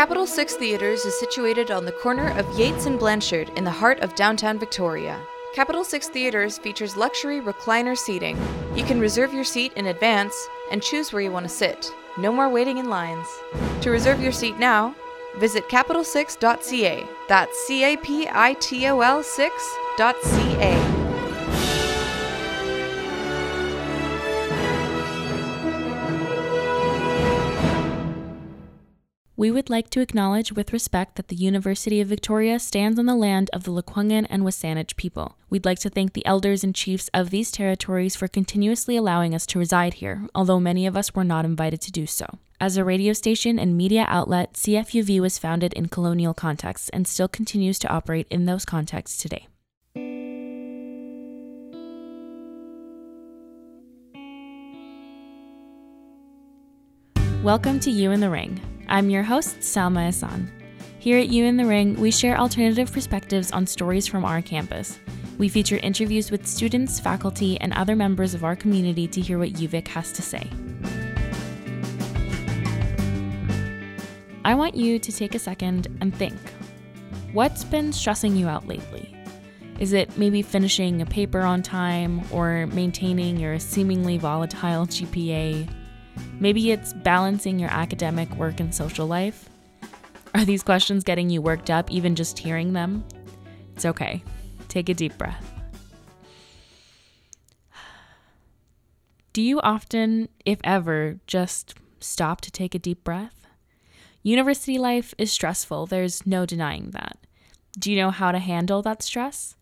Capitol Six Theatres is situated on the corner of Yates and Blanchard in the heart of downtown Victoria. Capitol Six Theatres features luxury recliner seating. You can reserve your seat in advance and choose where you want to sit. No more waiting in lines. To reserve your seat now, visit capitol6.ca. That's C A P I T O L 6.ca. We would like to acknowledge with respect that the University of Victoria stands on the land of the Lekwungen and Wasanich people. We'd like to thank the elders and chiefs of these territories for continuously allowing us to reside here, although many of us were not invited to do so. As a radio station and media outlet, CFUV was founded in colonial contexts and still continues to operate in those contexts today. Welcome to You in the Ring. I'm your host, Salma Hassan. Here at You in the Ring, we share alternative perspectives on stories from our campus. We feature interviews with students, faculty, and other members of our community to hear what UVic has to say. I want you to take a second and think what's been stressing you out lately? Is it maybe finishing a paper on time or maintaining your seemingly volatile GPA? Maybe it's balancing your academic work and social life. Are these questions getting you worked up even just hearing them? It's okay. Take a deep breath. Do you often, if ever, just stop to take a deep breath? University life is stressful, there's no denying that. Do you know how to handle that stress?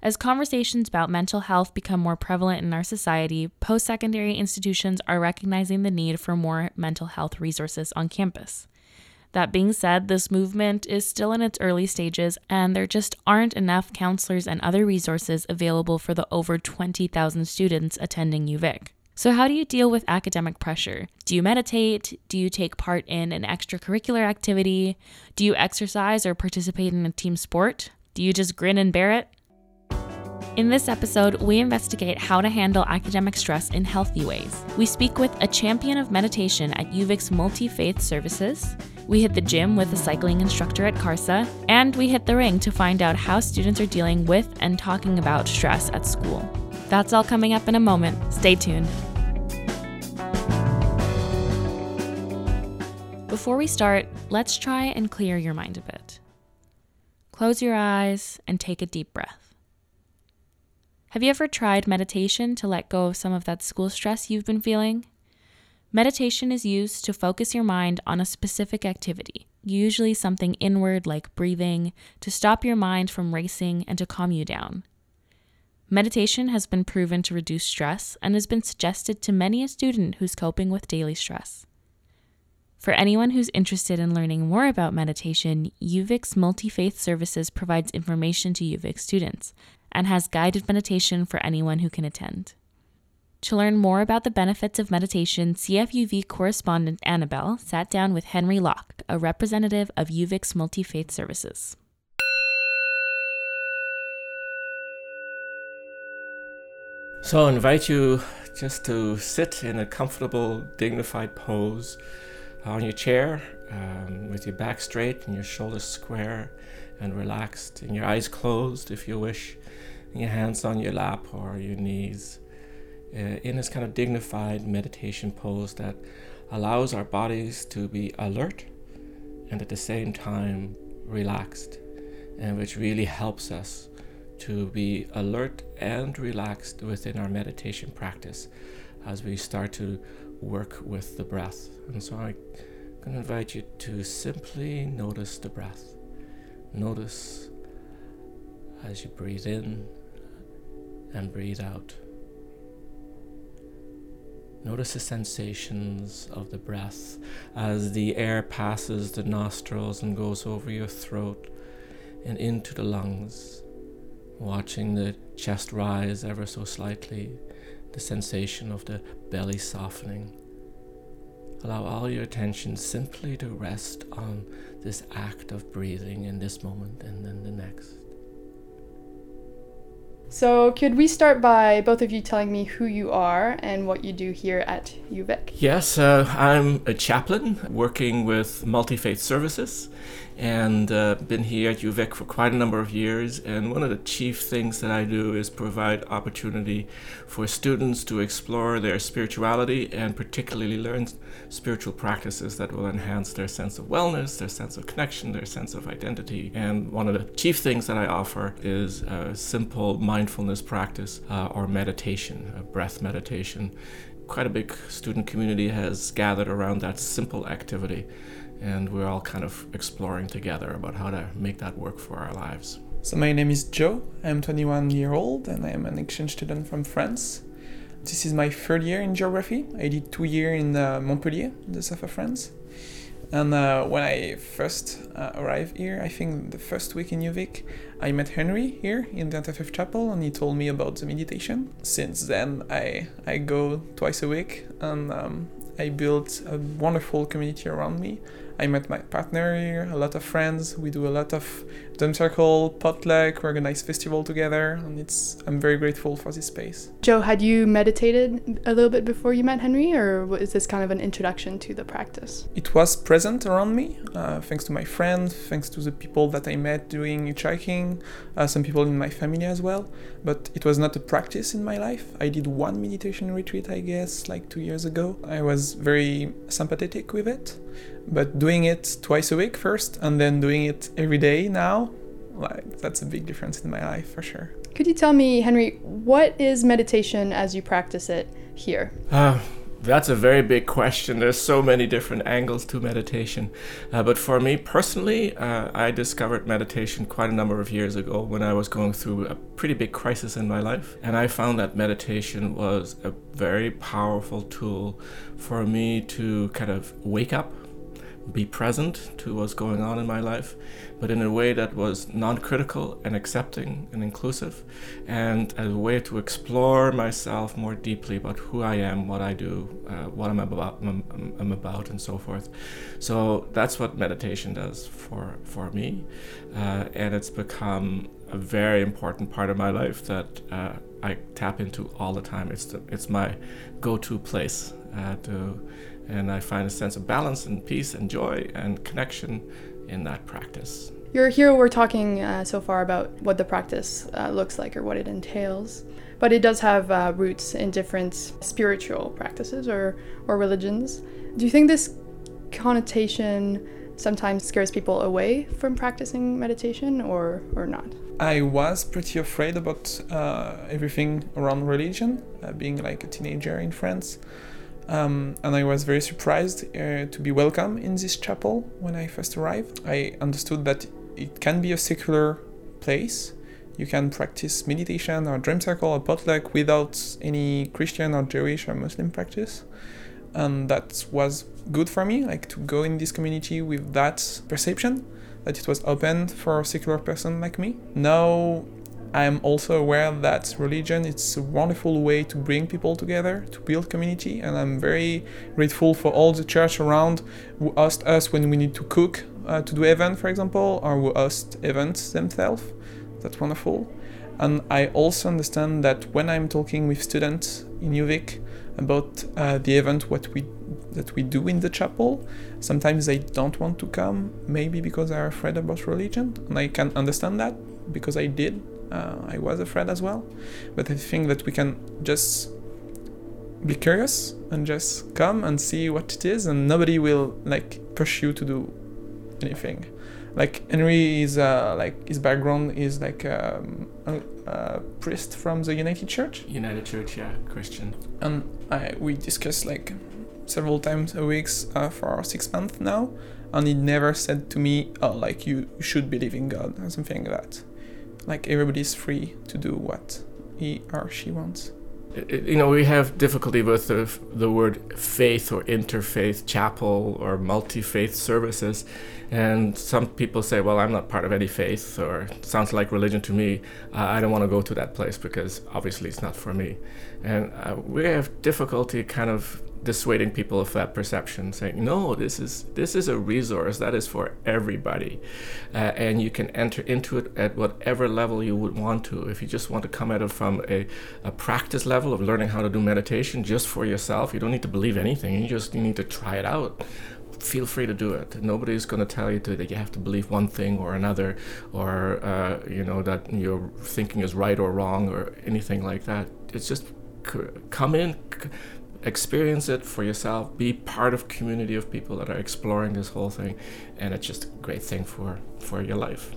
As conversations about mental health become more prevalent in our society, post secondary institutions are recognizing the need for more mental health resources on campus. That being said, this movement is still in its early stages, and there just aren't enough counselors and other resources available for the over 20,000 students attending UVic. So, how do you deal with academic pressure? Do you meditate? Do you take part in an extracurricular activity? Do you exercise or participate in a team sport? Do you just grin and bear it? In this episode, we investigate how to handle academic stress in healthy ways. We speak with a champion of meditation at UVic's multi faith services. We hit the gym with a cycling instructor at CARSA, and we hit the ring to find out how students are dealing with and talking about stress at school. That's all coming up in a moment. Stay tuned. Before we start, let's try and clear your mind a bit. Close your eyes and take a deep breath. Have you ever tried meditation to let go of some of that school stress you've been feeling? Meditation is used to focus your mind on a specific activity, usually something inward like breathing, to stop your mind from racing and to calm you down. Meditation has been proven to reduce stress and has been suggested to many a student who's coping with daily stress. For anyone who's interested in learning more about meditation, UVic's Multi Faith Services provides information to UVic students, and has guided meditation for anyone who can attend. To learn more about the benefits of meditation, CFUV correspondent Annabelle sat down with Henry Locke, a representative of UVic's multi faith services. So I invite you just to sit in a comfortable, dignified pose on your chair um, with your back straight and your shoulders square and relaxed, and your eyes closed if you wish your hands on your lap or your knees uh, in this kind of dignified meditation pose that allows our bodies to be alert and at the same time relaxed, and which really helps us to be alert and relaxed within our meditation practice as we start to work with the breath. And so I'm going to invite you to simply notice the breath. Notice as you breathe in and breathe out. Notice the sensations of the breath as the air passes the nostrils and goes over your throat and into the lungs, watching the chest rise ever so slightly, the sensation of the belly softening. Allow all your attention simply to rest on this act of breathing in this moment and then the next. So, could we start by both of you telling me who you are and what you do here at UVic? Yes, uh, I'm a chaplain working with Multi Faith Services and uh, been here at UVic for quite a number of years. And one of the chief things that I do is provide opportunity for students to explore their spirituality and particularly learn spiritual practices that will enhance their sense of wellness, their sense of connection, their sense of identity. And one of the chief things that I offer is a simple mindfulness practice uh, or meditation, a breath meditation. Quite a big student community has gathered around that simple activity and we're all kind of exploring together about how to make that work for our lives. So my name is Joe. I'm 21 year old and I am an exchange student from France. This is my third year in geography. I did two years in uh, Montpellier, the south of France. And uh, when I first uh, arrived here, I think the first week in UVic, I met Henry here in the Interfaith Chapel and he told me about the meditation. Since then, I, I go twice a week and um, I built a wonderful community around me. I met my partner here, a lot of friends. We do a lot of drum circle, potluck, we organize festival together, and it's I'm very grateful for this space. Joe, had you meditated a little bit before you met Henry, or is this kind of an introduction to the practice? It was present around me, uh, thanks to my friends, thanks to the people that I met doing hitchhiking, uh, some people in my family as well. But it was not a practice in my life. I did one meditation retreat, I guess, like two years ago. I was very sympathetic with it but doing it twice a week first and then doing it every day now like that's a big difference in my life for sure. Could you tell me henry what is meditation as you practice it here? Uh, that's a very big question. There's so many different angles to meditation. Uh, but for me personally uh, i discovered meditation quite a number of years ago when i was going through a pretty big crisis in my life. And i found that meditation was a very powerful tool for me to kind of wake up be present to what's going on in my life, but in a way that was non critical and accepting and inclusive, and a way to explore myself more deeply about who I am, what I do, uh, what I'm about, I'm, I'm, about, and so forth. So that's what meditation does for, for me, uh, and it's become a very important part of my life that uh, I tap into all the time. It's, the, it's my go to place uh, to and I find a sense of balance and peace and joy and connection in that practice. You're here, we're talking uh, so far about what the practice uh, looks like or what it entails, but it does have uh, roots in different spiritual practices or, or religions. Do you think this connotation sometimes scares people away from practicing meditation or, or not? I was pretty afraid about uh, everything around religion, uh, being like a teenager in France. Um, and I was very surprised uh, to be welcome in this chapel when I first arrived. I understood that it can be a secular place. You can practice meditation or dream circle or potluck without any Christian or Jewish or Muslim practice. And that was good for me, like to go in this community with that perception that it was open for a secular person like me. Now I am also aware that religion is a wonderful way to bring people together, to build community, and I'm very grateful for all the church around who asked us when we need to cook uh, to do event, for example, or who host events themselves. That's wonderful. And I also understand that when I'm talking with students in UVic about uh, the event, what we that we do in the chapel, sometimes they don't want to come, maybe because they're afraid about religion, and I can understand that because I did uh, I was afraid as well. But I think that we can just be curious and just come and see what it is, and nobody will like push you to do anything. Like Henry is uh, like his background is like um, a, a, priest from the United Church. United Church, yeah, Christian. And I, we discuss like several times a week uh, for six months now, and he never said to me, "Oh, like you should believe in God" or something like that like everybody's free to do what he or she wants you know, we have difficulty with the, the word faith or interfaith chapel or multi faith services. And some people say, well, I'm not part of any faith, or sounds like religion to me. Uh, I don't want to go to that place because obviously it's not for me. And uh, we have difficulty kind of dissuading people of that perception, saying, "No, this is this is a resource that is for everybody, uh, and you can enter into it at whatever level you would want to. If you just want to come at it from a, a practice level of learning how to do meditation just for yourself, you don't need to believe anything. You just you need to try it out." feel free to do it. Nobody's going to tell you to, that you have to believe one thing or another, or uh, you know that your thinking is right or wrong or anything like that. It's just come in, experience it for yourself be part of community of people that are exploring this whole thing and it's just a great thing for for your life.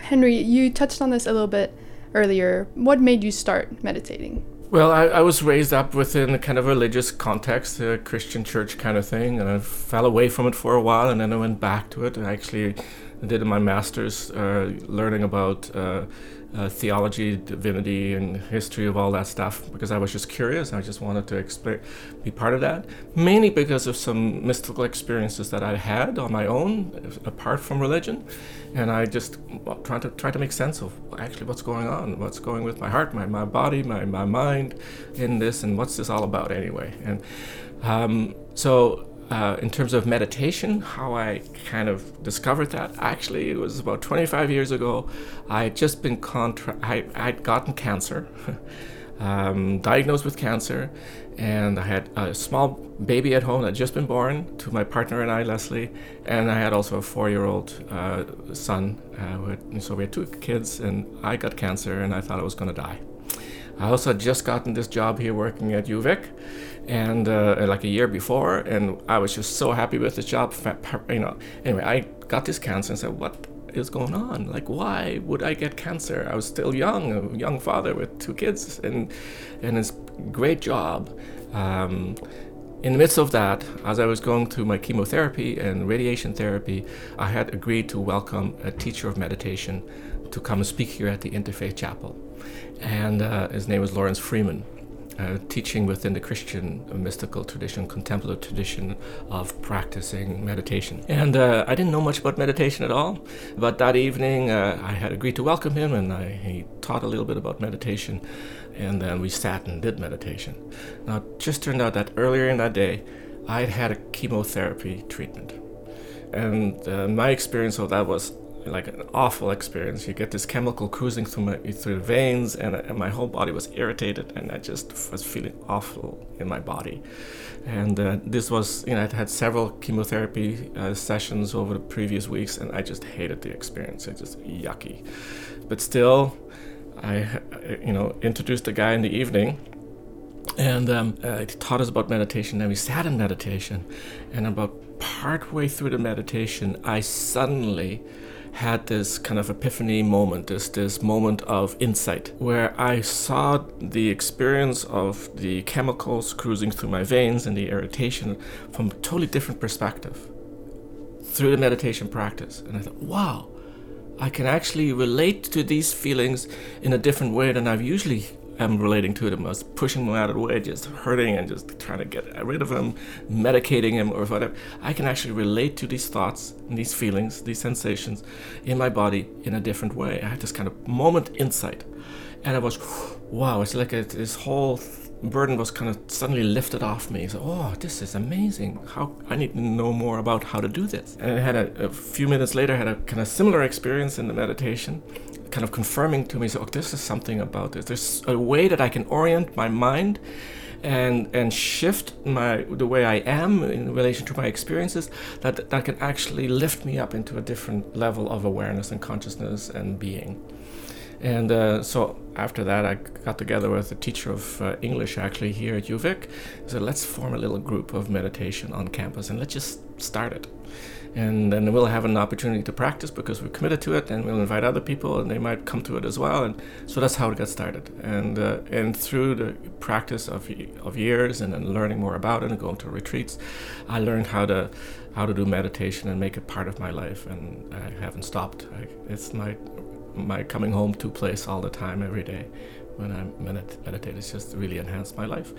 Henry you touched on this a little bit earlier. What made you start meditating? Well I, I was raised up within a kind of religious context a christian church kind of thing and i fell away from it for a while and then i went back to it. I actually did my master's uh, learning about uh, uh, theology, divinity, and history of all that stuff because I was just curious. I just wanted to explain, be part of that. Mainly because of some mystical experiences that I had on my own, apart from religion, and I just trying to try to make sense of actually what's going on, what's going with my heart, my, my body, my, my mind in this, and what's this all about anyway. And um, so uh, in terms of meditation, how I kind of discovered that. Actually, it was about 25 years ago. I had just been contra- I, I'd gotten cancer, um, diagnosed with cancer, and I had a small baby at home that had just been born to my partner and I, Leslie, and I had also a four-year-old uh, son. Uh, had, so we had two kids, and I got cancer, and I thought I was going to die. I also had just gotten this job here working at UVic, and uh, like a year before, and I was just so happy with the job. You know, anyway, I got this cancer and said, "What is going on? Like, why would I get cancer? I was still young, a young father with two kids, and and it's great job." Um, in the midst of that, as I was going through my chemotherapy and radiation therapy, I had agreed to welcome a teacher of meditation to come and speak here at the Interfaith Chapel. And uh, his name was Laurence Freeman uh, teaching within the Christian mystical tradition, contemplative tradition of practicing meditation. And uh, I didn't know much about meditation at all, but that evening uh, I had agreed to welcome him and I, he taught a little bit about meditation. And then we sat and did meditation. Now, it just turned out that earlier in that day, I had had a chemotherapy treatment. And uh, my experience of that was like an awful experience. You get this chemical cruising through my through the veins, and, and, my whole body was irritated, and I just was feeling awful in my body. And uh, this was, you know, I'd had several chemotherapy uh, sessions over the previous weeks, and I just hated the experience. It just yucky. But still, I, you know, introduced the guy in the evening. And um, uh, he taught us about meditation, and we sat in meditation. And about partway through the meditation, I suddenly had this kind of epiphany moment, this this moment of insight, where I saw the experience of the chemicals cruising through my veins and the irritation from a totally different perspective through the meditation practice. And I thought, wow, I can actually relate to these feelings in a different way than I've usually am relating to them. I was pushing them out of the way, just hurting and just trying to get rid of them, medicating him or whatever. I can actually relate to these thoughts and these feelings, these sensations in my body in a different way. I had this kind of moment insight. And I was, wow, it's like a, this whole burden was kind of suddenly lifted off me. So, oh, this is amazing. How I need to know more about how to do this. And I had a, a few minutes later, I had a kind of similar experience in the meditation kind of confirming to me, so oh, this is something about this. There's a way that I can orient my mind and and shift my the way I am in relation to my experiences that that can actually lift me up into a different level of awareness and consciousness and being. And uh, so after that, I got together with a teacher of uh, English actually here at UVic. So let's form a little group of meditation on campus and let's just start it and then we'll have an opportunity to practice because we're committed to it and we'll invite other people and they might come to it as well. And so that's how it got started. And uh, and through the practice of, of years and then learning more about it and going to retreats i learned how to how to do meditation and make it part of my life and i haven't stopped. I, it's my my coming home to place all the time every day when I medit- meditate. It's just really enhanced my life.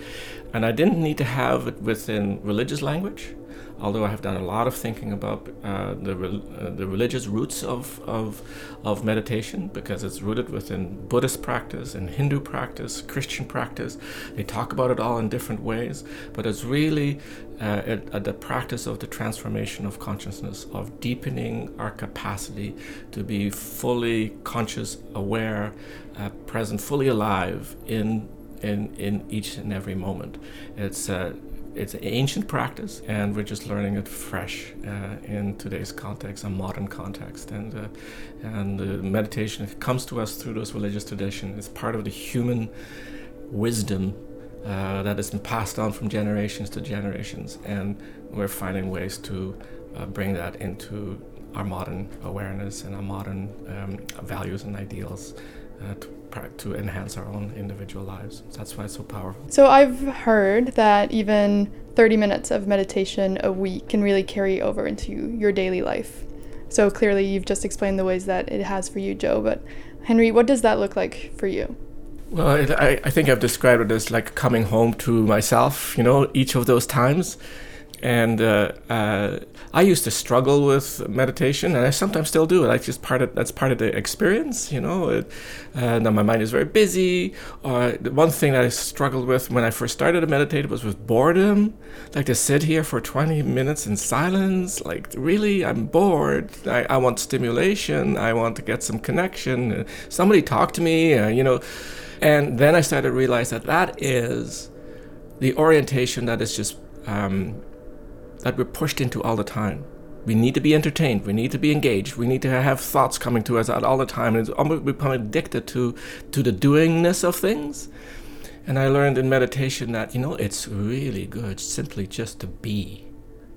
And I didn't need to have it within religious language although I have done a lot of thinking about uh, the, uh, the religious roots of, of, of meditation because it's rooted within Buddhist practice and Hindu practice, Christian practice. They talk about it all in different ways, but it's really uh, a, the practice of the transformation of consciousness, of deepening our capacity to be fully conscious, aware, uh, present, fully alive in in in each and every moment. It's uh, it's an ancient practice, and we're just learning it fresh uh, in today's context, a modern context. And uh, and meditation comes to us through those religious traditions. It's part of the human wisdom uh, that has been passed on from generations to generations, and we're finding ways to uh, bring that into our modern awareness and our modern um, values and ideals Uh, to to enhance our own individual lives. That's why it's so powerful. So I've heard that even 30 minutes of meditation a week can really carry over into your daily life. So clearly you've just explained the ways that it has for you, Joe, but Henry, what does that look like for you? Well, I, I think I've described it as like coming home to myself, you know, each of those times and uh, uh, I used to struggle with meditation, and I sometimes still do. Like just part of that's part of the experience, you know. It, and my mind is very busy. Uh, the one thing that I struggled with when I first started to meditate was with boredom. Like to sit here for 20 minutes in silence. Like really, I'm bored. I, I want stimulation. I want to get some connection. Somebody talk to me, uh, you know. And then I started to realize that that is the orientation that is just um, that we're pushed into all the time. We need to be entertained. We need to be engaged. We need to have thoughts coming to us all the time. And it's almost become addicted to to the doingness of things. And I learned in meditation that you know it's really good simply just to be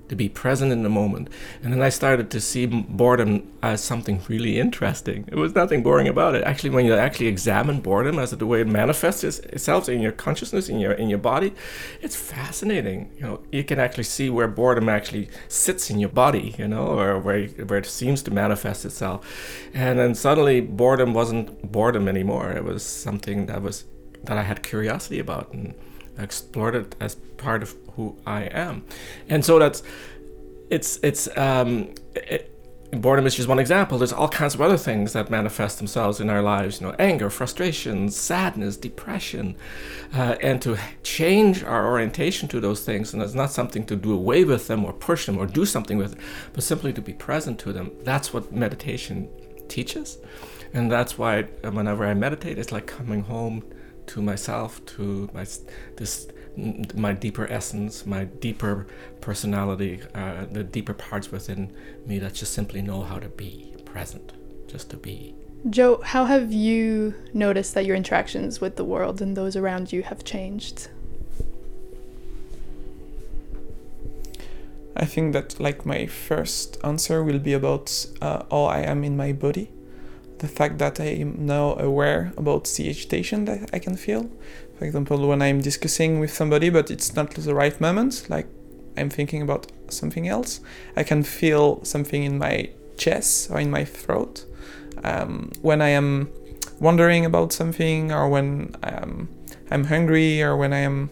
to be present in the moment. And then I started to see boredom as something really interesting. It was nothing boring about it. Actually, when you actually examine boredom as the way it manifests itself in your consciousness, in your in your body, it's fascinating. You know, you can actually see where boredom actually sits in your body. You know, or where where it seems to manifest itself. And then suddenly, boredom wasn't boredom anymore. It was something that was that I had curiosity about and explored it as part of who I am, and so that's it's it's um, it, boredom is just one example. There's all kinds of other things that manifest themselves in our lives. You know, anger, frustration, sadness, depression, uh, and to change our orientation to those things, and it's not something to do away with them or push them or do something with, but simply to be present to them. That's what meditation teaches, and that's why whenever I meditate, it's like coming home to myself, to my this my deeper essence, my deeper personality, uh, the deeper parts within me that just simply know how to be present, just to be. Joe, how have you noticed that your interactions with the world and those around you have changed? I think that like my first answer will be about uh, how I am in my body the fact that I am now aware about the agitation that I can feel. For example, when I'm discussing with somebody, but it's not the right moment, like I'm thinking about something else, I can feel something in my chest or in my throat. Um, when I am wondering about something, or when um, I'm hungry, or when I am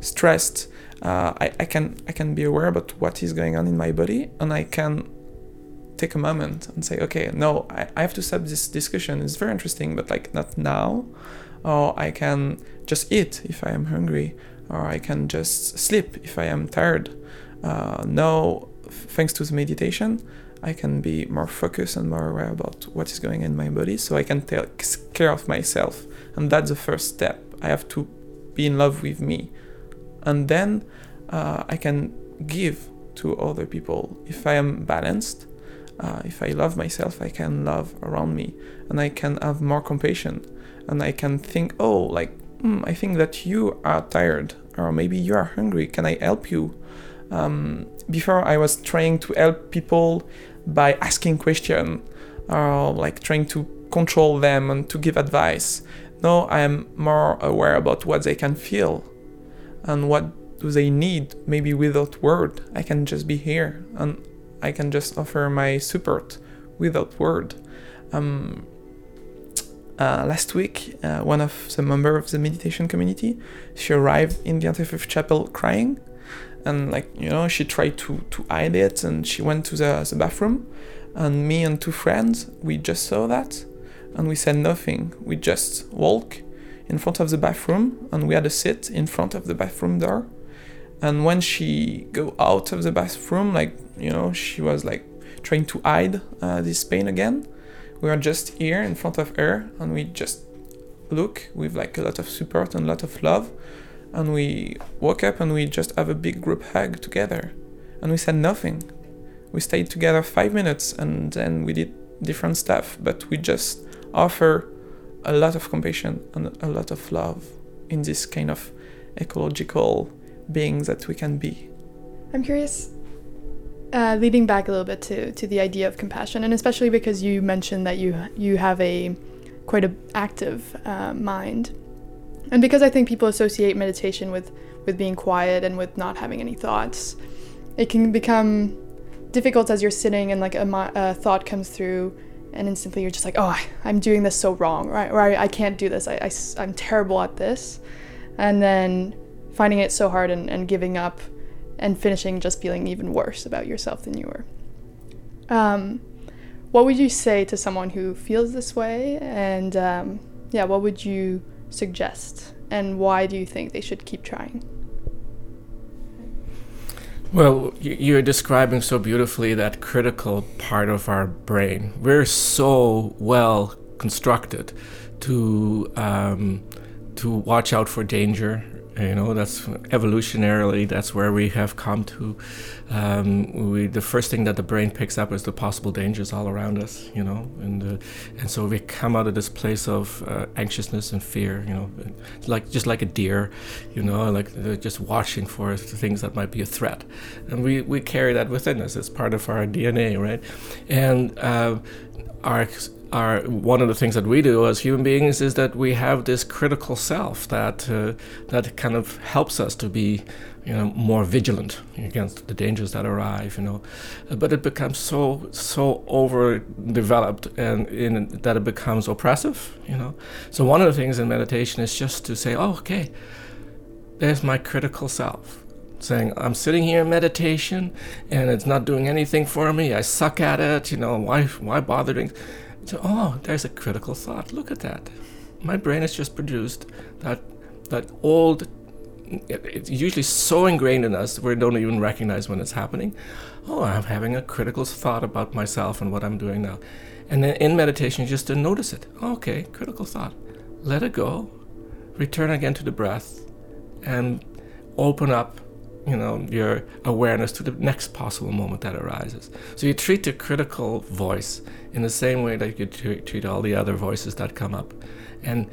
stressed, uh, I, I can I can be aware about what is going on in my body, and I can take a moment and say, okay, no, I, I have to stop this discussion. It's very interesting, but like not now. Or I can just eat if I am hungry, or I can just sleep if I am tired. Uh, now, thanks to the meditation, I can be more focused and more aware about what is going in my body so I can take care of myself. And that's the first step. I have to be in love with me. And then uh, I can give to other people. If I am balanced, uh, if I love myself, I can love around me and I can have more compassion and I can think, oh, like, mm, I think that you are tired or maybe you are hungry. Can I help you? Um, before I was trying to help people by asking questions or like trying to control them and to give advice. Now I am more aware about what they can feel and what do they need, maybe without word. I can just be here and I can just offer my support without word. Um, uh, last week, uh, one of the member of the meditation community, she arrived in the Interfaith Chapel crying, and like you know, she tried to to hide it, and she went to the, the bathroom, and me and two friends, we just saw that, and we said nothing. We just walk in front of the bathroom, and we had a sit in front of the bathroom door, and when she go out of the bathroom, like you know, she was like trying to hide uh, this pain again we are just here in front of her and we just look with like a lot of support and a lot of love. And we woke up and we just have a big group hug together. And we said nothing. We stayed together five minutes and then we did different stuff. But we just offer a lot of compassion and a lot of love in this kind of ecological beings that we can be. I'm curious uh, leading back a little bit to, to the idea of compassion, and especially because you mentioned that you you have a quite a active uh, mind, and because I think people associate meditation with with being quiet and with not having any thoughts, it can become difficult as you're sitting and like a, a thought comes through, and instantly you're just like, oh, I'm doing this so wrong, right? Or I, I can't do this. I, I, I'm terrible at this, and then finding it so hard and, and giving up and finishing just feeling even worse about yourself than you were. Um, what would you say to someone who feels this way? And um, yeah, what would you suggest? And why do you think they should keep trying? Well, you're describing so beautifully that critical part of our brain. We're so well constructed to um, to watch out for danger you know that's evolutionarily that's where we have come to. Um, we, the first thing that the brain picks up is the possible dangers all around us you know and uh, and so we come out of this place of uh, anxiousness and fear you know like just like a deer you know like just watching for things that might be a threat. And we we carry that within us. It's part of our DNA right? And uh, our one of the things that we do as human beings is that we have this critical self that uh, that kind of helps us to be you know more vigilant against the dangers that arrive you know. But it becomes so so overdeveloped and in that it becomes oppressive you know. So one of the things in meditation is just to say oh okay there's my critical self saying i'm sitting here in meditation and it's not doing anything for me. I suck at it you know. Why why bother doing so, oh, there's a critical thought. Look at that. My brain has just produced that that old. It's usually so ingrained in us we don't even recognize when it's happening. Oh, I'm having a critical thought about myself and what I'm doing now. And then in meditation, just to notice it. Okay, critical thought. Let it go. Return again to the breath, and open up you know your awareness to the next possible moment that arises so you treat the critical voice in the same way that you treat all the other voices that come up and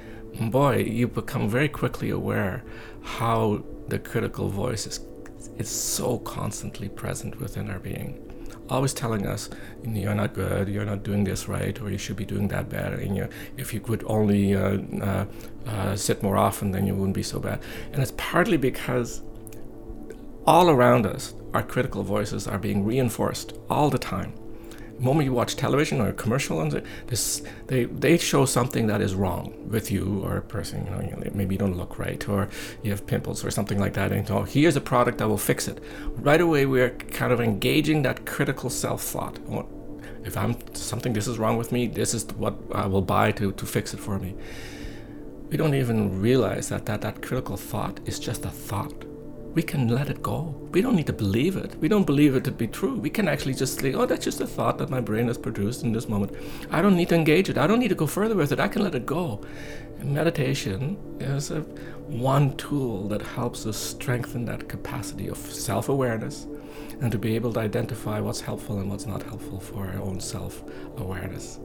boy you become very quickly aware how the critical voice is, is so constantly present within our being always telling us you're not good, you're not doing this right, or you should be doing that better. And you, if you could only uh, uh, uh, sit more often, then you wouldn't be so bad. And it's partly because all around us, our critical voices are being reinforced all the time. The moment you watch television or a commercial, and this, they they show something that is wrong with you or a person. You know, maybe you don't look right, or you have pimples or something like that. And oh, here's a product that will fix it. Right away, we're kind of engaging that critical self thought. Oh, if I'm something, this is wrong with me. This is what I will buy to to fix it for me. We don't even realize that that, that critical thought is just a thought we can let it go. We don't need to believe it. We don't believe it to be true. We can actually just say, oh, that's just a thought that my brain has produced in this moment. I don't need to engage it. I don't need to go further with it. I can let it go. And meditation is a one tool that helps us strengthen that capacity of self awareness and to be able to identify what's helpful and what's not helpful for our own self awareness.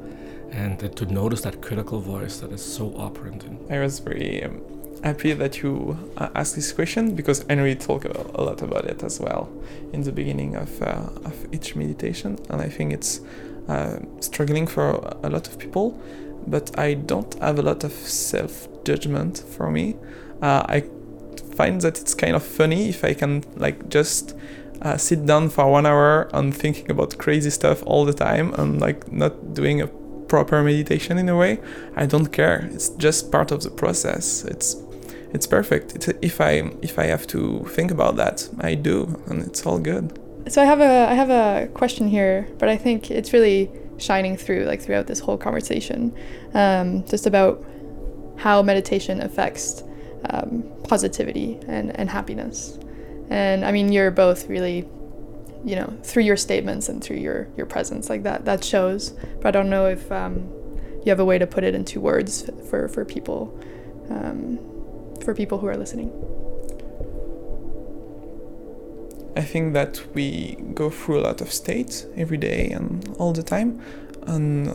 And to notice that critical voice that is so operant. I was um, happy that you uh, asked this question because Henry talked a lot about it as well in the beginning of, uh, of each meditation, and I think it's uh, struggling for a lot of people. But I don't have a lot of self judgment for me. Uh, I find that it's kind of funny if I can like just uh, sit down for one hour and thinking about crazy stuff all the time and like not doing a proper meditation in a way. I don't care. It's just part of the process. It's it's perfect. It's, if I if I have to think about that, I do, and it's all good. So I have a I have a question here, but I think it's really shining through like throughout this whole conversation, um, just about how meditation affects um, positivity and, and happiness. And I mean, you're both really, you know, through your statements and through your your presence, like that that shows. But I don't know if um, you have a way to put it into words for for people, um, for people who are listening. I think that we go through a lot of states every day and all the time, and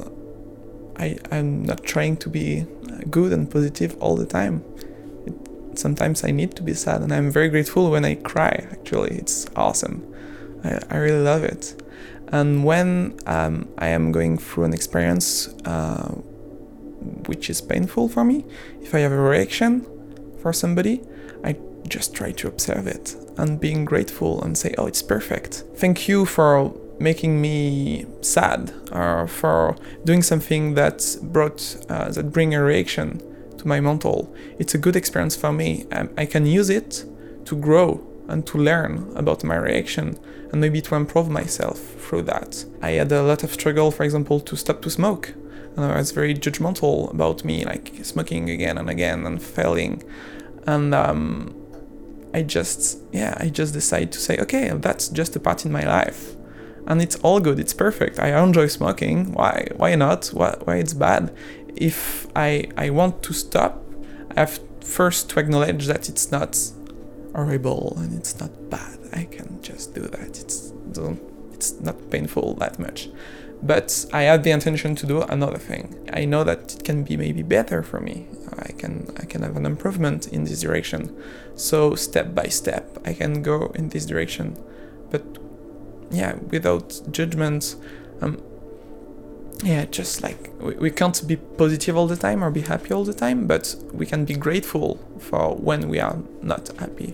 I I'm not trying to be good and positive all the time. It, sometimes I need to be sad, and I'm very grateful when I cry. Actually, it's awesome. I I really love it. And when um, I am going through an experience uh, which is painful for me, if I have a reaction for somebody, I just try to observe it and being grateful and say, oh, it's perfect. Thank you for making me sad or for doing something that brought uh, that bring a reaction to my mental. It's a good experience for me. Um, I can use it to grow and to learn about my reaction and maybe to improve myself through that. I had a lot of struggle, for example, to stop to smoke. And was very judgmental about me, like smoking again and again and failing. And um, I just, yeah, I just decided to say, okay, that's just a part in my life, and it's all good. It's perfect. I enjoy smoking. Why? Why not? Why? Why it's bad? If I I want to stop, I have first to acknowledge that it's not horrible and it's not bad. I can just do that. It's it's not painful that much. But I have the intention to do another thing. I know that it can be maybe better for me. I can I can have an improvement in this direction. So step by step, I can go in this direction. But yeah, without judgment, um, yeah, just like we, we can't be positive all the time or be happy all the time, but we can be grateful for when we are not happy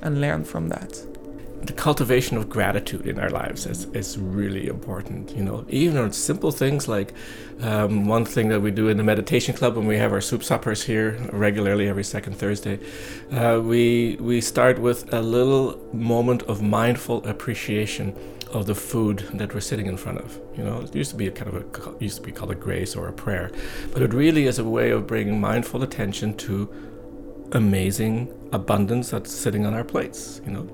and learn from that the cultivation of gratitude in our lives is, is really important. You know, even on simple things like um, one thing that we do in the meditation club when we have our soup suppers here regularly every second Thursday, uh, we we start with a little moment of mindful appreciation of the food that we're sitting in front of. You know, it used to be a kind of a used to be called a grace or a prayer, but it really is a way of bringing mindful attention to amazing abundance that's sitting on our plates. You know,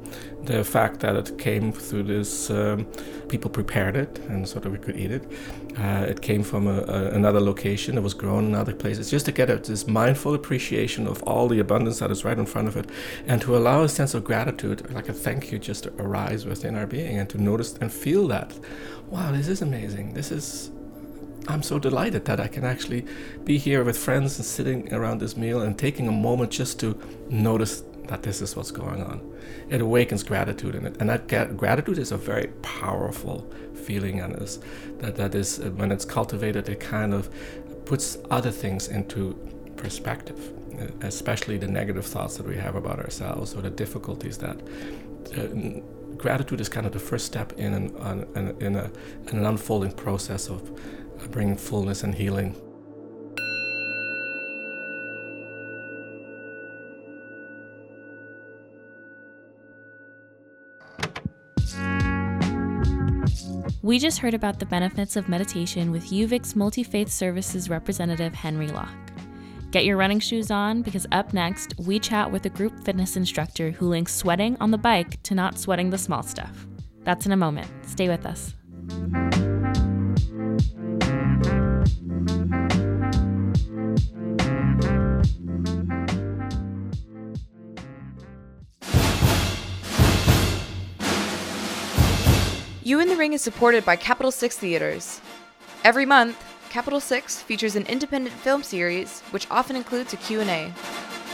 the fact that it came through this, um, people prepared it and sort of we could eat it. Uh, it came from a, a, another location. It was grown in other places. Just to get a, this mindful appreciation of all the abundance that is right in front of it, and to allow a sense of gratitude, like a thank you, just to arise within our being, and to notice and feel that, wow, this is amazing. This is I'm so delighted that I can actually be here with friends and sitting around this meal and taking a moment just to notice that this is what's going on. It awakens gratitude in it, and that gratitude is a very powerful feeling, and is that that is uh, when it's cultivated, it kind of puts other things into perspective, uh, especially the negative thoughts that we have about ourselves or the difficulties that. Uh, gratitude is kind of the first step in an, an, in, a, in an unfolding process of bring fullness and healing. We just heard about the benefits of meditation with UVic's Multi Faith Services representative Henry Locke. Get your running shoes on because up next, we chat with a group fitness instructor who links sweating on the bike to not sweating the small stuff. That's in a moment. Stay with us. You in the Ring is supported by Capitol Six Theaters. Every month, Capitol Six features an independent film series, which often includes a Q&A.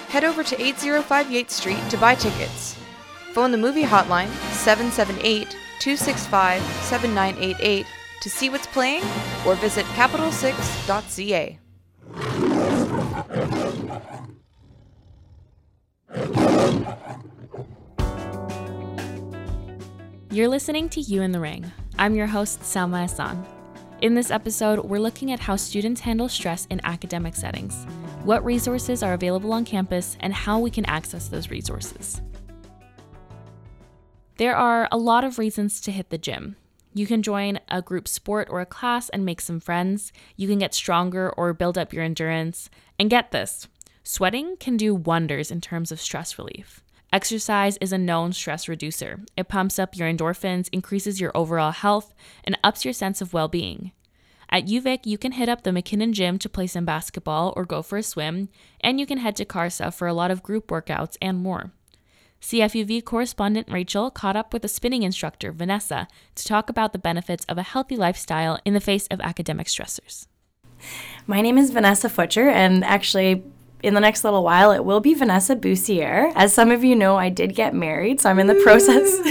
Head over to 805 Yates Street to buy tickets. Phone the movie hotline 778-265-7988 to see what's playing or visit capitol6.ca. You're listening to You in the Ring. I'm your host, Salma Hassan. In this episode, we're looking at how students handle stress in academic settings, what resources are available on campus, and how we can access those resources. There are a lot of reasons to hit the gym. You can join a group sport or a class and make some friends. You can get stronger or build up your endurance. And get this sweating can do wonders in terms of stress relief. Exercise is a known stress reducer. It pumps up your endorphins, increases your overall health, and ups your sense of well being. At UVic, you can hit up the McKinnon Gym to play some basketball or go for a swim, and you can head to CARSA for a lot of group workouts and more. CFUV correspondent Rachel caught up with a spinning instructor, Vanessa, to talk about the benefits of a healthy lifestyle in the face of academic stressors. My name is Vanessa Futcher, and actually, in the next little while, it will be Vanessa Boussier. As some of you know, I did get married, so I'm in the process.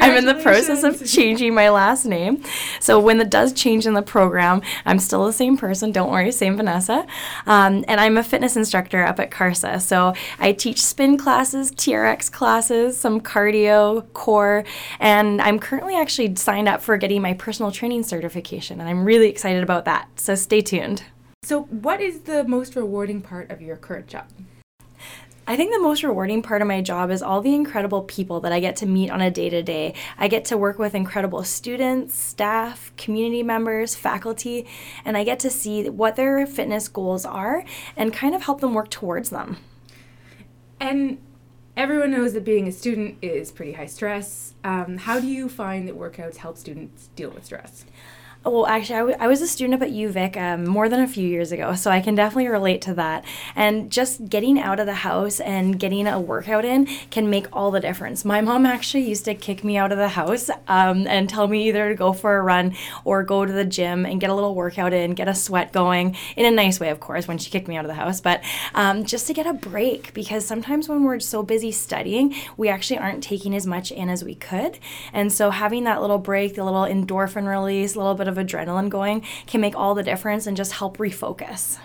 I'm in the process of changing my last name. So when it does change in the program, I'm still the same person. Don't worry, same Vanessa. Um, and I'm a fitness instructor up at CARSA. So I teach spin classes, TRX classes, some cardio, core, and I'm currently actually signed up for getting my personal training certification, and I'm really excited about that. So stay tuned. So, what is the most rewarding part of your current job? I think the most rewarding part of my job is all the incredible people that I get to meet on a day to day. I get to work with incredible students, staff, community members, faculty, and I get to see what their fitness goals are and kind of help them work towards them. And everyone knows that being a student is pretty high stress. Um, how do you find that workouts help students deal with stress? Well, actually, I, w- I was a student up at UVic um, more than a few years ago, so I can definitely relate to that. And just getting out of the house and getting a workout in can make all the difference. My mom actually used to kick me out of the house um, and tell me either to go for a run or go to the gym and get a little workout in, get a sweat going in a nice way, of course, when she kicked me out of the house, but um, just to get a break because sometimes when we're so busy studying, we actually aren't taking as much in as we could. And so having that little break, the little endorphin release, a little bit of adrenaline going can make all the difference and just help refocus.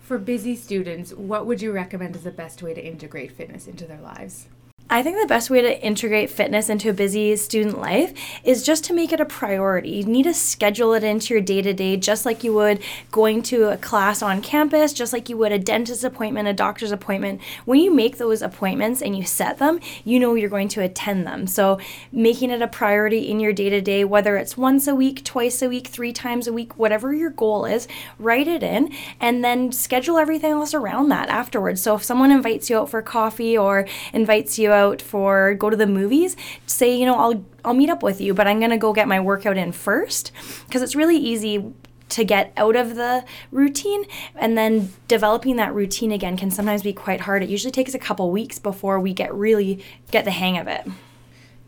For busy students, what would you recommend as the best way to integrate fitness into their lives? I think the best way to integrate fitness into a busy student life is just to make it a priority. You need to schedule it into your day to day, just like you would going to a class on campus, just like you would a dentist appointment, a doctor's appointment. When you make those appointments and you set them, you know you're going to attend them. So, making it a priority in your day to day, whether it's once a week, twice a week, three times a week, whatever your goal is, write it in and then schedule everything else around that afterwards. So, if someone invites you out for coffee or invites you out, out for go to the movies, say, you know, I'll I'll meet up with you, but I'm going to go get my workout in first because it's really easy to get out of the routine and then developing that routine again can sometimes be quite hard. It usually takes a couple weeks before we get really get the hang of it.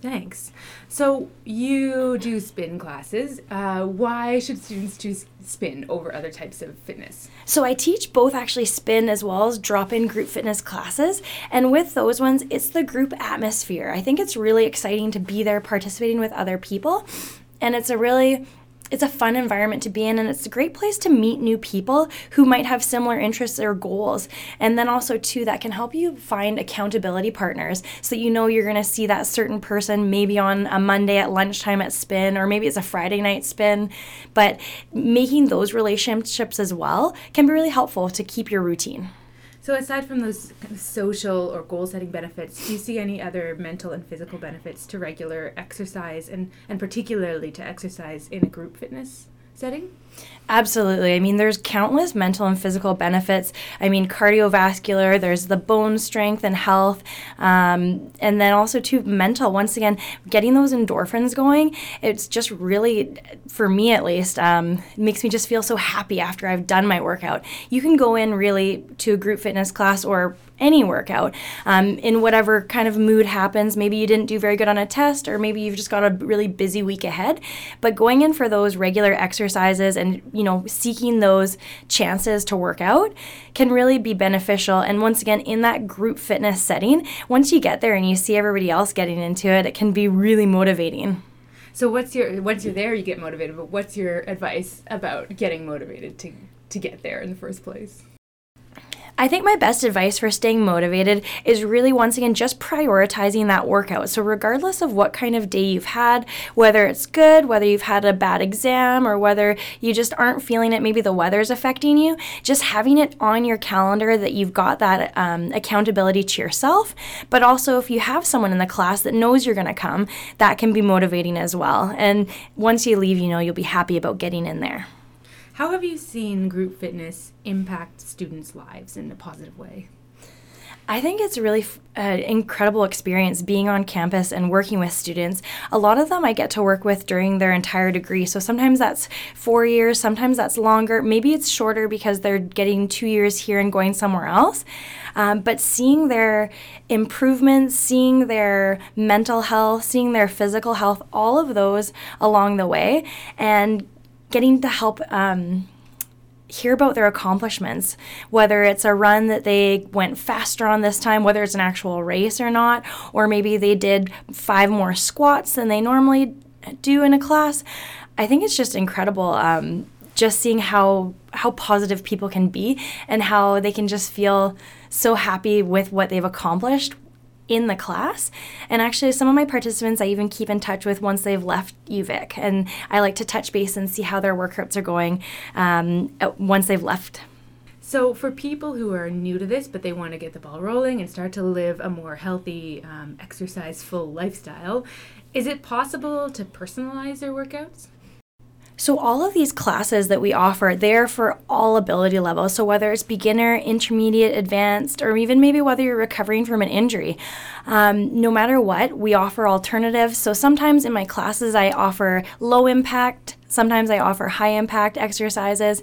Thanks. So you do spin classes. Uh, why should students choose spin over other types of fitness? So I teach both actually spin as well as drop-in group fitness classes, and with those ones, it's the group atmosphere. I think it's really exciting to be there participating with other people, and it's a really it's a fun environment to be in and it's a great place to meet new people who might have similar interests or goals. And then also too that can help you find accountability partners so that you know you're going to see that certain person maybe on a monday at lunchtime at spin or maybe it's a friday night spin. But making those relationships as well can be really helpful to keep your routine so, aside from those kind of social or goal setting benefits, do you see any other mental and physical benefits to regular exercise and, and particularly to exercise in a group fitness setting? Absolutely. I mean, there's countless mental and physical benefits. I mean, cardiovascular, there's the bone strength and health. Um, and then also, too, mental. Once again, getting those endorphins going, it's just really, for me at least, um, makes me just feel so happy after I've done my workout. You can go in really to a group fitness class or any workout um, in whatever kind of mood happens. Maybe you didn't do very good on a test, or maybe you've just got a really busy week ahead. But going in for those regular exercises and you know seeking those chances to work out can really be beneficial. And once again, in that group fitness setting, once you get there and you see everybody else getting into it, it can be really motivating. So what's your once you're there you get motivated, but what's your advice about getting motivated to to get there in the first place? I think my best advice for staying motivated is really once again just prioritizing that workout. So, regardless of what kind of day you've had, whether it's good, whether you've had a bad exam, or whether you just aren't feeling it, maybe the weather's affecting you, just having it on your calendar that you've got that um, accountability to yourself. But also, if you have someone in the class that knows you're going to come, that can be motivating as well. And once you leave, you know you'll be happy about getting in there. How have you seen group fitness impact students' lives in a positive way? I think it's really an incredible experience being on campus and working with students. A lot of them I get to work with during their entire degree. So sometimes that's four years, sometimes that's longer. Maybe it's shorter because they're getting two years here and going somewhere else. Um, but seeing their improvements, seeing their mental health, seeing their physical health, all of those along the way, and getting to help. Um, hear about their accomplishments, whether it's a run that they went faster on this time, whether it's an actual race or not, or maybe they did five more squats than they normally do in a class. I think it's just incredible. Um, just seeing how how positive people can be and how they can just feel so happy with what they've accomplished in the class. And actually, some of my participants I even keep in touch with once they've left UVic. And I like to touch base and see how their workouts are going um, once they've left. So, for people who are new to this, but they want to get the ball rolling and start to live a more healthy, um, exercise full lifestyle, is it possible to personalize their workouts? So all of these classes that we offer, they're for all ability levels. So whether it's beginner, intermediate, advanced, or even maybe whether you're recovering from an injury, um, no matter what, we offer alternatives. So sometimes in my classes, I offer low impact Sometimes I offer high impact exercises.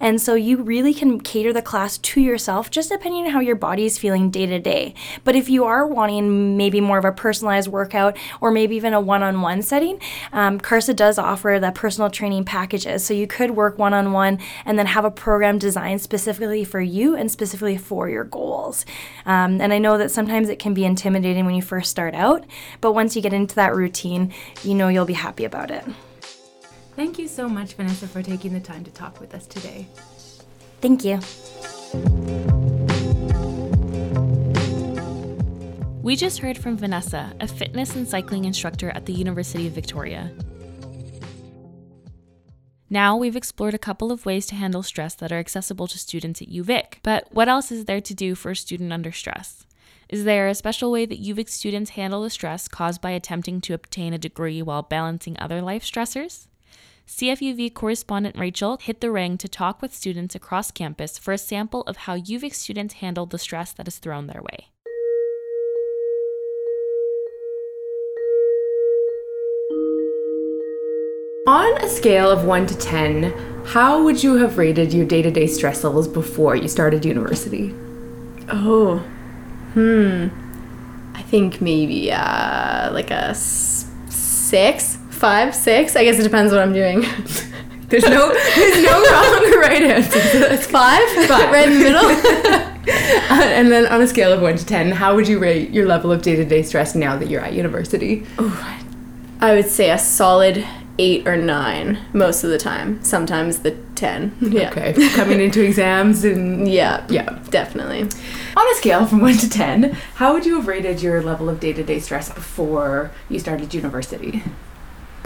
And so you really can cater the class to yourself just depending on how your body is feeling day to day. But if you are wanting maybe more of a personalized workout or maybe even a one on one setting, um, CARSA does offer the personal training packages. So you could work one on one and then have a program designed specifically for you and specifically for your goals. Um, and I know that sometimes it can be intimidating when you first start out, but once you get into that routine, you know you'll be happy about it. Thank you so much, Vanessa, for taking the time to talk with us today. Thank you. We just heard from Vanessa, a fitness and cycling instructor at the University of Victoria. Now we've explored a couple of ways to handle stress that are accessible to students at UVic. But what else is there to do for a student under stress? Is there a special way that UVic students handle the stress caused by attempting to obtain a degree while balancing other life stressors? CFUV correspondent Rachel hit the ring to talk with students across campus for a sample of how UVic students handle the stress that is thrown their way. On a scale of 1 to 10, how would you have rated your day to day stress levels before you started university? Oh, hmm. I think maybe uh, like a s- six five, six. I guess it depends what I'm doing. there's no there's no wrong or right answer. It's five, five. right in the middle. uh, and then on a scale of one to ten, how would you rate your level of day to day stress now that you're at university? Oh, I would say a solid eight or nine most of the time. Sometimes the ten. Yeah. Okay. Coming into exams and yeah, yeah, definitely. On a scale from one to ten, how would you have rated your level of day to day stress before you started university?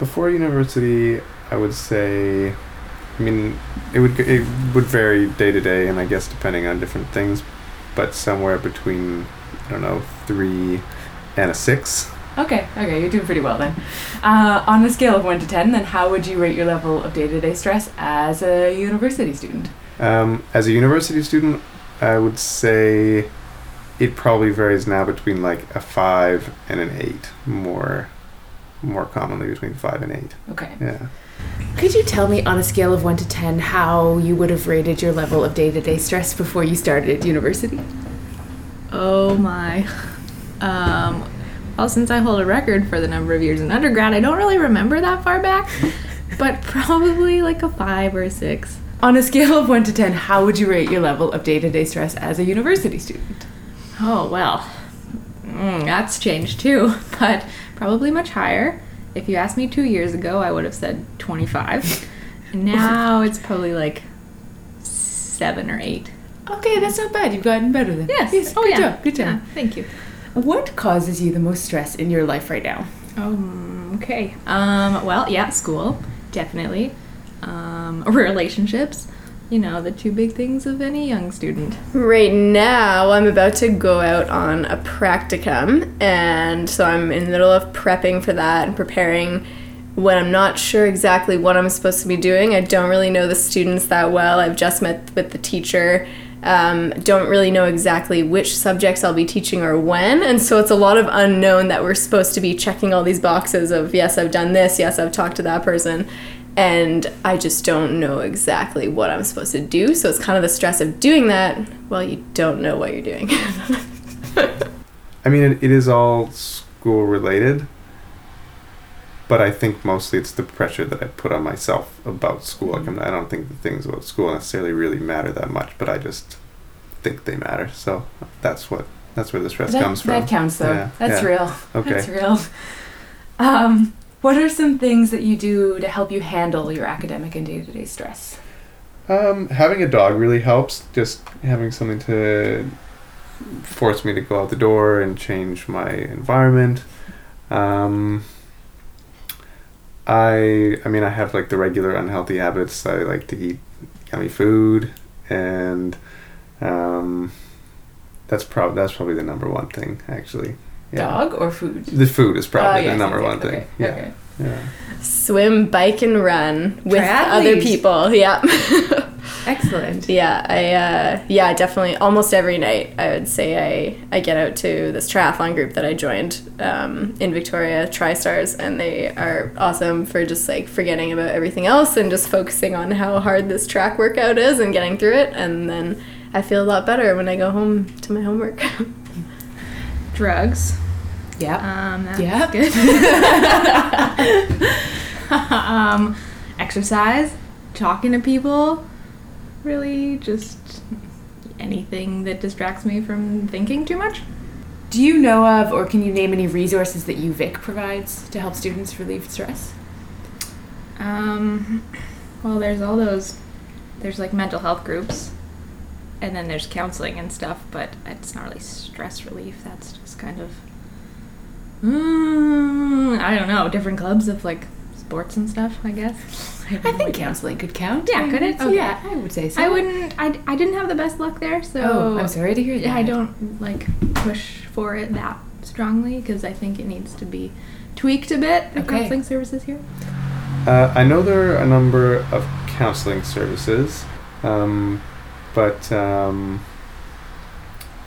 Before university, I would say, I mean, it would it would vary day to day, and I guess depending on different things, but somewhere between I don't know three and a six. Okay, okay, you're doing pretty well then. Uh, on a scale of one to ten, then how would you rate your level of day to day stress as a university student? Um, as a university student, I would say it probably varies now between like a five and an eight more more commonly between five and eight. Okay. Yeah. Could you tell me on a scale of one to ten how you would have rated your level of day to day stress before you started university? Oh my. Um, well, since I hold a record for the number of years in undergrad, I don't really remember that far back, but probably like a five or a six. On a scale of one to ten, how would you rate your level of day to day stress as a university student? Oh, well, mm, that's changed too, but probably much higher. If you asked me two years ago, I would have said 25. now it's probably like seven or eight. Okay, that's not bad. You've gotten better then. Yes. Yes. Oh, good yeah. job. Good job. Yeah, thank you. What causes you the most stress in your life right now? Um, okay. Um, well, yeah, school, definitely. Um, relationships, you know, the two big things of any young student. Right now, I'm about to go out on a practicum, and so I'm in the middle of prepping for that and preparing. When I'm not sure exactly what I'm supposed to be doing, I don't really know the students that well. I've just met with the teacher. Um, don't really know exactly which subjects I'll be teaching or when, and so it's a lot of unknown that we're supposed to be checking all these boxes of yes, I've done this, yes, I've talked to that person, and I just don't know exactly what I'm supposed to do. So it's kind of the stress of doing that while you don't know what you're doing. I mean, it, it is all school related, but I think mostly it's the pressure that I put on myself about school. Like I'm, I don't think the things about school necessarily really matter that much, but I just think they matter. So that's what that's where the stress that, comes from. that counts though. Yeah, That's yeah. real. Okay. That's real. Um, what are some things that you do to help you handle your academic and day-to-day stress? Um, having a dog really helps. Just having something to force me to go out the door and change my environment. Um, I I mean I have like the regular unhealthy habits. I like to eat yummy food, and um, that's probably that's probably the number one thing actually. Yeah. Dog or food? The food is probably Oh, yes, the number okay, one thing. okay, Yeah. okay. Yeah. Swim, bike, and run with other people. Yeah. Excellent. Yeah, I uh, yeah definitely almost every night I would say I I get out to this triathlon group that I joined um, in Victoria, TriStars, and they are awesome for just like forgetting about everything else and just focusing on how hard this track workout is and getting through it, and then I feel a lot better when I go home to my homework. Drugs. Yeah. Um, Yeah. good. um, exercise, talking to people, really just anything that distracts me from thinking too much. Do you know of or can you name any resources that UVic provides to help students relieve stress? Um, well, there's all those, there's like mental health groups, and then there's counseling and stuff, but it's not really stress relief. That's just kind of, mm, I don't know, different clubs of like sports and stuff, I guess. I think counseling could count. Yeah, could it? Okay. Yeah, I would say so. I wouldn't, I, I didn't have the best luck there, so. Oh, I'm sorry to hear that. Yeah, I don't like push for it that strongly because I think it needs to be tweaked a bit. The Okay. counseling services here. Uh, I know there are a number of counseling services, um, but um,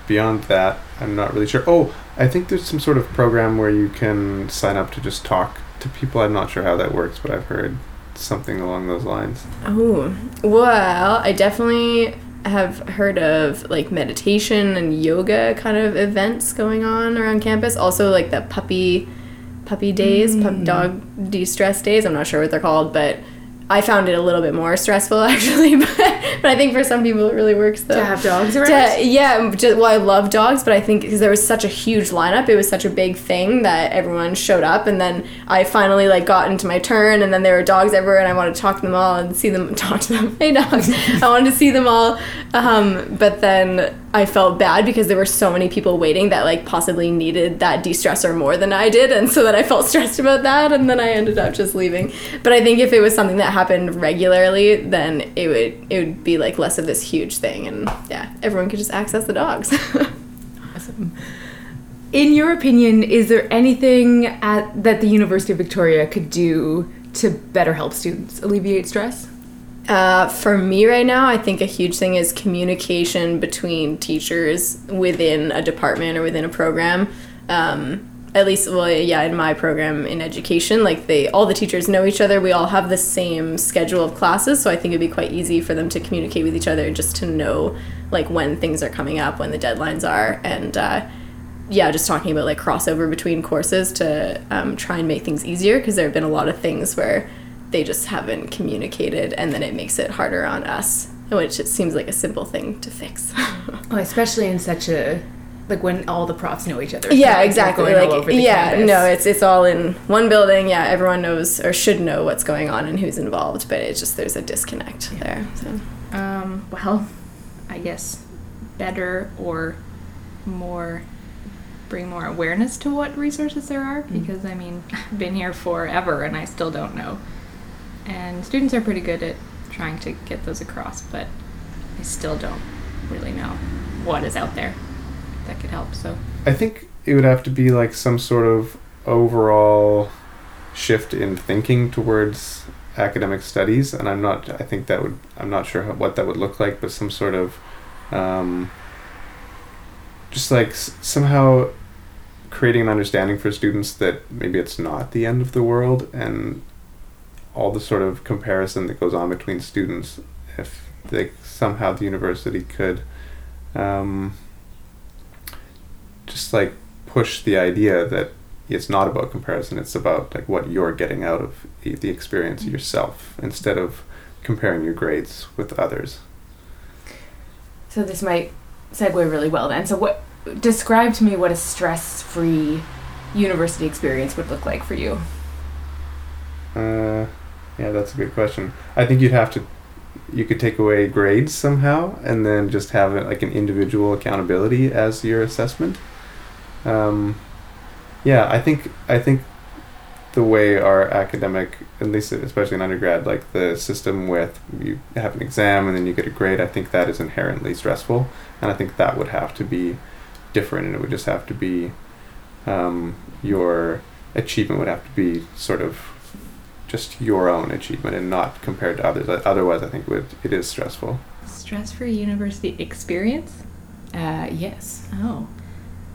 beyond that, I'm not really sure. Oh, I think there's some sort of program where you can sign up to just talk to people. I'm not sure how that works, but I've heard something along those lines. Oh, well, I definitely have heard of like meditation and yoga kind of events going on around campus. Also, like the puppy puppy days, pup mm. dog de-stress days. I'm not sure what they're called, but I found it a little bit more stressful actually. but, but I think for some people it really works though. To have dogs around? To- yeah, just, well, I love dogs, but I think because there was such a huge lineup, it was such a big thing that everyone showed up, and then I finally like got into my turn, and then there were dogs everywhere, and I wanted to talk to them all and see them talk to them. Hey, dogs! I wanted to see them all, um, but then I felt bad because there were so many people waiting that like possibly needed that de-stressor more than I did, and so then I felt stressed about that, and then I ended up just leaving. But I think if it was something that happened regularly, then it would it would be like less of this huge thing, and yeah, everyone could just access the dogs. Awesome. In your opinion, is there anything at, that the University of Victoria could do to better help students alleviate stress? Uh, for me right now, I think a huge thing is communication between teachers within a department or within a program. Um, at least, well, yeah, in my program in education, like they, all the teachers know each other. We all have the same schedule of classes, so I think it'd be quite easy for them to communicate with each other, just to know like when things are coming up, when the deadlines are, and uh, yeah, just talking about like crossover between courses to um, try and make things easier because there have been a lot of things where they just haven't communicated and then it makes it harder on us, which it seems like a simple thing to fix. Oh, especially in such a like when all the profs know each other. yeah, Like, exactly. going Like yeah, campus. no, it's it's all in one building. Yeah, everyone knows or should know what's going on and who's involved, but it's just there's a disconnect there. So. Um, well, I guess better or more bring more awareness to what resources there are because I mean I've been here forever and I still don't know. And students are pretty good at trying to get those across, but I still don't really know what is out there that could help. So I think it would have to be like some sort of overall shift in thinking towards academic studies, and I'm not. I think that would. I'm not sure how, what that would look like, but some sort of, um, just like s- somehow creating an understanding for students that maybe it's not the end of the world, and all the sort of comparison that goes on between students. If they somehow the university could. Um, just like push the idea that it's not about comparison it's about like what you're getting out of the the experience yourself instead of comparing your grades with others So this might segue really well then. So what describe to me what a stress-free university experience would look like for you? uh, yeah that's a good question. I think you'd have to you could take away grades somehow and then just have it like an individual accountability as your assessment. Um, yeah i think i think the way our academic at least especially in undergrad like the system with you have an exam and then you get a grade i think that is inherently stressful. And i think that would have to be different and it would just have to be um, your achievement would have to be sort of just your own achievement and not compared to others otherwise i think it, it is stressful stress-free university experience. Uh, yes. Oh.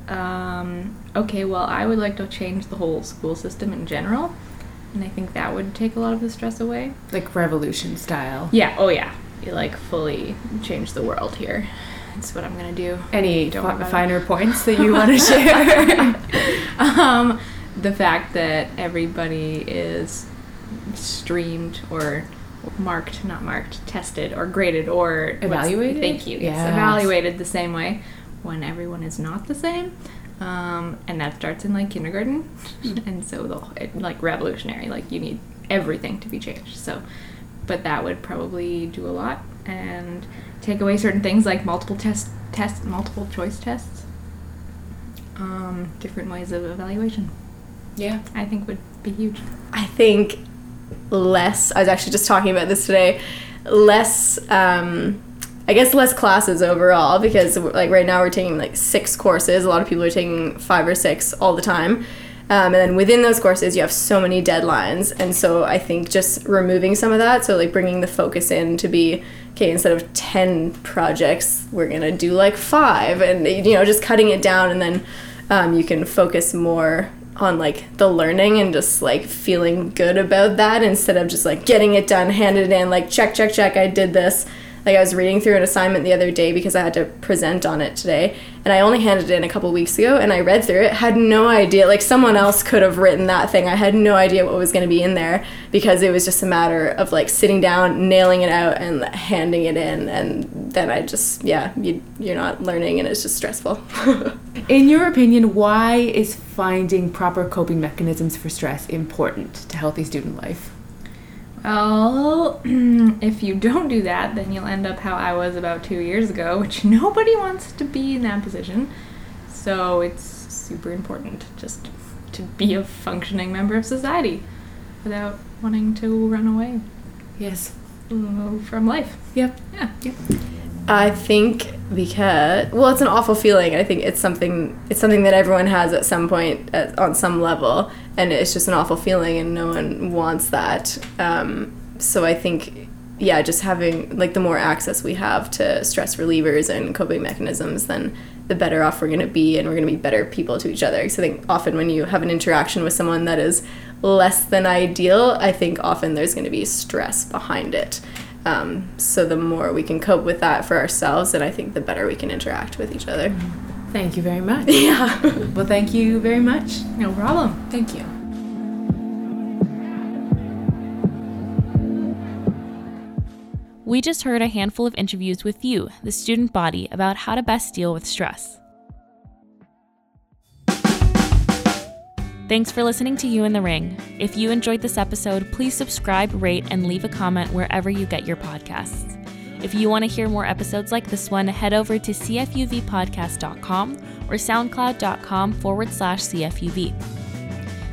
Um, okay, well, I would like to change the whole school system in general, and I think that would take a lot of the stress away. Like revolution style. Yeah, oh yeah. You like fully change the world here. That's what I'm gonna do. Any Don't fi- worry about it. finer points that you want to share? um, the fact that everybody is streamed or marked, not marked, tested or graded or Evaluated? Thank you. Yes, Yes. evaluated the same way when everyone is not the same. Um, and that starts in like kindergarten, and so the it, like revolutionary. Like you need everything to be changed. So, but that would probably do a lot and take away certain things like multiple test test multiple choice tests. Um, different ways of evaluation. yeah. I think would be huge. I think less. I was actually just talking about this today. Less. Um, I guess less classes overall because like right now we're taking like six courses. A lot of people are taking five or six all the time. Um, and then within those courses, you have so many deadlines. And so I think just removing some of that, so like bringing the focus in to be, okay, instead of 10 projects, we're going to do like five. And, you know, just cutting it down and then um, you can focus more on like the learning and just like feeling good about that instead of just like getting it done, handed in, like check, check, check, I did this. Like I was reading through an assignment the other day because I had to present on it today, and I only handed it in a couple weeks ago, and I read through it, had no idea. Like someone else could have written that thing. I had no idea what was going to be in there because it was just a matter of like sitting down, nailing it out, and handing it in, and then I just yeah, you you're not learning, and it's just stressful. In your opinion, why is finding proper coping mechanisms for stress important to healthy student life? Well, if you don't do that, then you'll end up how I was about two years ago, which nobody wants to be in that position. So it's super important just to be a functioning member of society without wanting to run away Yes. from life. Yep. Yeah. Yep. I think because well, it's an awful feeling. I think it's something it's something that everyone has at some point at, on some level, and it's just an awful feeling, and no one wants that. Um, so I think yeah, just having like the more access we have to stress relievers and coping mechanisms, then the better off we're going to be, and we're going to be better people to each other. Because I think often when you have an interaction with someone that is less than ideal, I think often there's going to be stress behind it. Um, so the more we can cope with that for ourselves, then I think the better we can interact with each other. Thank you very much. Yeah. Well, thank you very much. No problem. Thank you. We just heard a handful of interviews with you, the student body, about how to best deal with stress. Thanks for listening to You in the Ring. If you enjoyed this episode, please subscribe, rate, and leave a comment wherever you get your podcasts. If you want to hear more episodes like this one, head over to cfuvpodcast.com or soundcloud.com forward slash cfuv.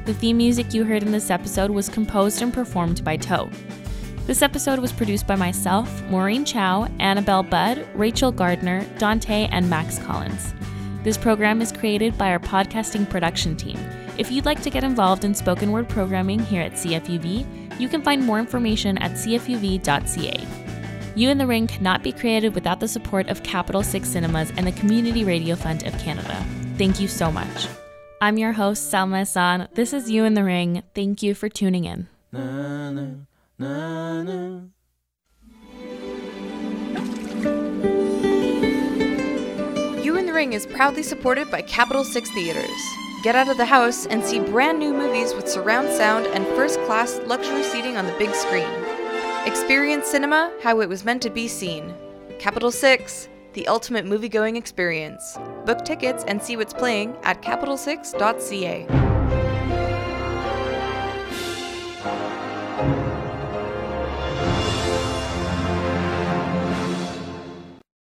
The theme music you heard in this episode was composed and performed by Toe. This episode was produced by myself, Maureen Chow, Annabelle Budd, Rachel Gardner, Dante, and Max Collins. This program is created by our podcasting production team. If you'd like to get involved in spoken word programming here at CFUV, you can find more information at cfuv.ca. You in the Ring cannot be created without the support of Capitol Six Cinemas and the Community Radio Fund of Canada. Thank you so much. I'm your host, Salma Hassan. This is You in the Ring. Thank you for tuning in. Na, na, na, na. You in the Ring is proudly supported by Capitol Six Theaters. Get out of the house and see brand new movies with surround sound and first class luxury seating on the big screen. Experience cinema how it was meant to be seen. Capitol Six, the ultimate movie going experience. Book tickets and see what's playing at capitol6.ca.